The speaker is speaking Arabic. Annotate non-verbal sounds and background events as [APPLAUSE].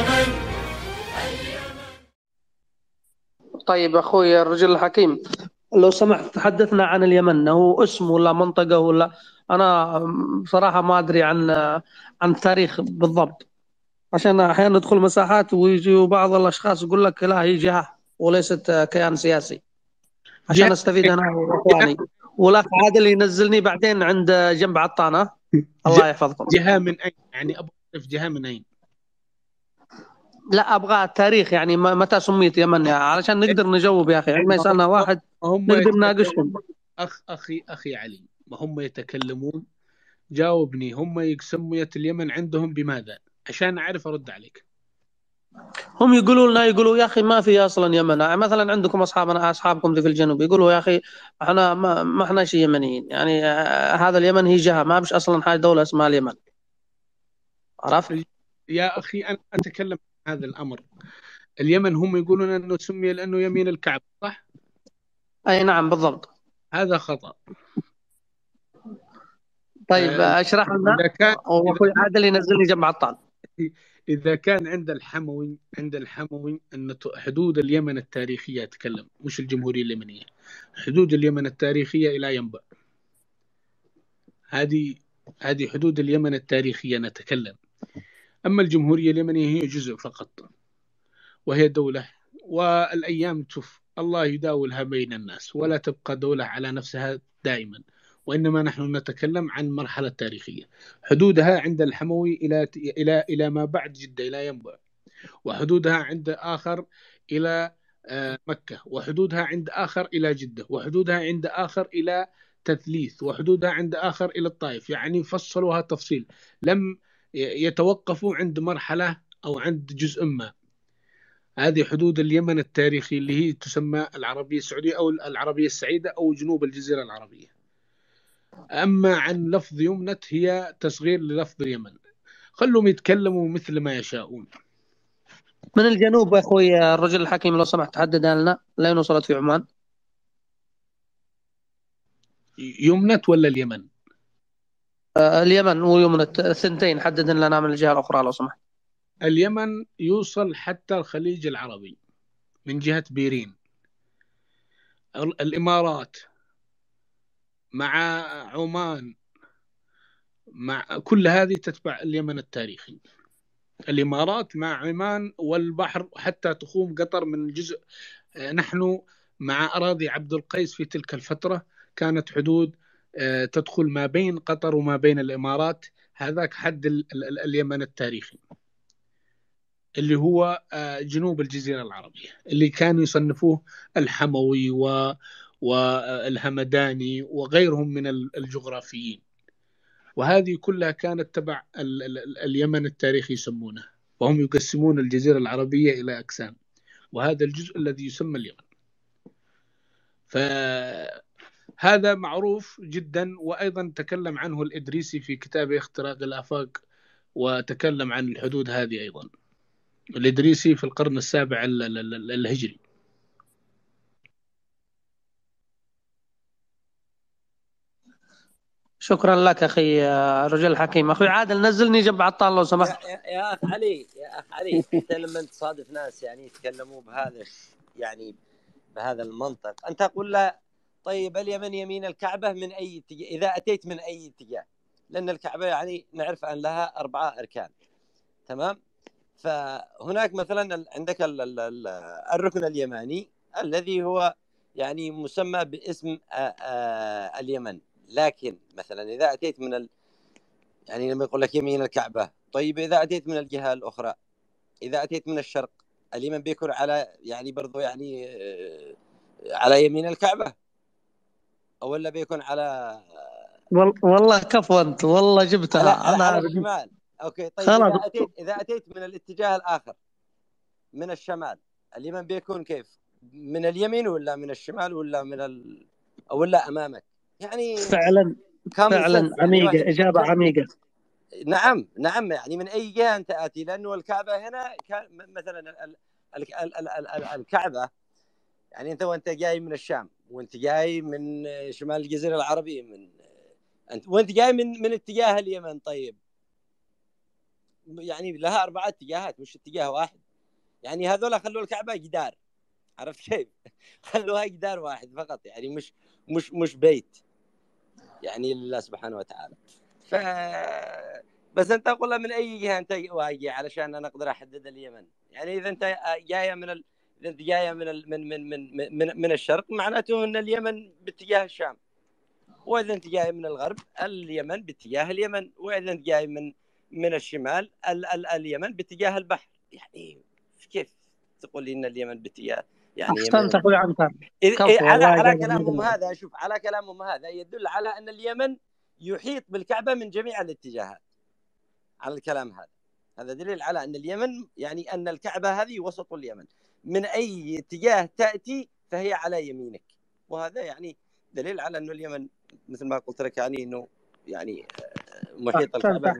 اليمن طيب أخوي الرجل الحكيم. لو سمحت تحدثنا عن اليمن. هو اسم ولا منطقة ولا؟ أنا بصراحه ما أدري عن عن التاريخ بالضبط. عشان أحيانا ندخل مساحات ويجي بعض الأشخاص يقول لك لا هي جهة وليست كيان سياسي. عشان أستفيد أنا وإخواني. والاخ عادل ينزلني بعدين عند جنب عطان ها؟ الله يحفظكم. جهة من أين؟ يعني أبغى اعرف جهة من أين؟ لا أبغى التاريخ يعني متى سميت يمن؟ يعني علشان نقدر نجاوب يا أخي. عندما يسألنا واحد هم نقدر نناقشهم. اخ أخي أخي علي ما هم يتكلمون؟ جاوبني هم سميت اليمن عندهم بماذا؟ عشان أعرف أرد عليك. هم يقولوا لنا يقولوا يا أخي ما في أصلا يمن. مثلا عندكم اصحابنا أصحابكم في الجنوب يقولوا يا أخي إحنا ما, ما إحنا شيء يمنيين. يعني آه، هذا اليمن هي جهة ما بش أصلا حاجة دولة اسمها اليمن. عرفت؟ يا أخي أنا أتكلم هذا الأمر. اليمن هم يقولون أنه سمي لأنه يمين الكعبه صح؟ أي نعم بالضبط. هذا خطأ. طيب آه، أشرح لنا؟ إذا كان واخوي عادل ينزلني جنب عطال إذا كان عند الحموي عند الحموي أن حدود اليمن التاريخية أتكلم مش الجمهورية اليمنية. حدود اليمن التاريخية إلى ينبع. هذه هذه حدود اليمن التاريخية نتكلم. أما الجمهورية اليمنية هي جزء فقط وهي دولة. والأيام تف الله يداولها بين الناس ولا تبقى دولة على نفسها دائما وإنما نحن نتكلم عن مرحلة تاريخية. حدودها عند الحموي إلى إلى إلى ما بعد جدة إلى ينبع وحدودها عند آخر إلى آه، مكة. وحدودها عند آخر إلى جدة. وحدودها عند آخر إلى تثليث. وحدودها عند آخر إلى الطائف. يعني فصلوها تفصيل. لم يتوقفوا عند مرحلة أو عند جزء ما. هذه حدود اليمن التاريخي اللي هي تسمى العربية السعودية أو العربية السعيدة أو جنوب الجزيرة العربية. أما عن لفظ يمنت هي تصغير للفظ اليمن. خلهم يتكلموا مثل ما يشاءون. من الجنوب يا أخوي الرجل الحكيم لو سمحت حدد لنا. لين وصلت في عمان. يمنت ولا اليمن؟ اليمن ويمن الثنتين حدد لنا من الجهة الأخرى لو سمحت. اليمن يوصل حتى الخليج العربي من جهة بيرين. ال- الإمارات مع عمان مع كل هذه تتبع اليمن التاريخي. الإمارات مع عمان والبحر حتى تخوم قطر من الجزء نحن مع أراضي عبد القيس في تلك الفترة كانت حدود تدخل ما بين قطر وما بين الإمارات هذاك حد ال- ال- اليمن التاريخي اللي هو آه، جنوب الجزيرة العربية اللي كانوا يصنفوه الحموي و والهمداني وغيرهم من ال- الجغرافيين. وهذه كلها كانت تبع ال- ال- ال- اليمن التاريخي يسمونه وهم يقسمون الجزيرة العربية إلى أقسام وهذا الجزء الذي يسمى اليمن. فهذا معروف جدا وأيضا تكلم عنه الإدريسي في كتابه اختراق الآفاق وتكلم عن الحدود هذه أيضا. الإدريسي في القرن السابع ال- ال- ال- الهجري. شكرا لك أخي آه، الرجل الحكيم أخوي عادل نزلني جنب عطال لو سمحت. يا, يا, يا أخ علي يا أخ علي انت لما تصادف ناس يعني يتكلموا بهذا يعني بهذا المنطق. أنت تقول له طيب اليمن يمين الكعبة من أي اتجاه؟ إذا أتيت من أي اتجاه لأن الكعبة يعني نعرف أن لها أربعة أركان تمام؟ فهناك مثلا عندك ال- ال- ال- الركن اليماني الذي هو يعني مسمى باسم اليمن. لكن مثلا إذا أتيت من ال... يعني لما يقول لك يمين الكعبة طيب إذا أتيت من الجهة الأخرى إذا أتيت من الشرق اليمن بيكون على يعني برضو يعني على يمين الكعبة. ولا بيكون على وال- والله كفو أنت والله جبتها على, على, أنا على الشمال okay طيب خلاص. إذا اتيت إذا أتيت من الاتجاه الآخر من الشمال اليمن بيكون كيف؟ من اليمين ولا من الشمال ولا من ال... ولا أمامك؟ يعني فعلا فعلا يعني عميقة واحد- إجابة عميقة نعم نعم يعني من أي جهة أنت آتي لأنه الكعبة هنا م- مثلا ال- ال- ال- ال- ال- ال- ال- الكعبة يعني أنت وأنت جاي من الشام وانت جاي من شمال الجزيرة العربية من انت وانت جاي من من اتجاه اليمن طيب. يعني لها أربع اتجاهات مش اتجاه واحد. يعني هذول خلوا الكعبة جدار. عرفت كيف؟ [LAUGHS] خلوها جدار واحد فقط يعني مش مش مش بيت. يعني لله سبحانه وتعالى. ف بس انت قول من أي جهة انت واجي علشان أنا أقدر أحدد اليمن. يعني إذا انت جاية من ال... جاية من ال... من من من من, من الشرق معناته أن اليمن باتجاه الشام. واذا انت جاي من الغرب اليمن باتجاه اليمن. واذا انت جاي من من الشمال ال... ال... اليمن باتجاه البحر. يعني كيف تقول لي أن اليمن باتجاه يعني أحسنت أخوي عنتر إيه إيه على على كلامهم. هذا شوف على كلامهم هذا يدل على أن اليمن يحيط بالكعبة من جميع الاتجاهات. على الكلام هذا. هذا دليل على أن اليمن يعني أن الكعبة هذه وسط اليمن. من أي اتجاه تأتي فهي على يمينك. وهذا يعني دليل على أنه اليمن مثل ما قلت لك يعني إنه يعني آه، محيط الكعبة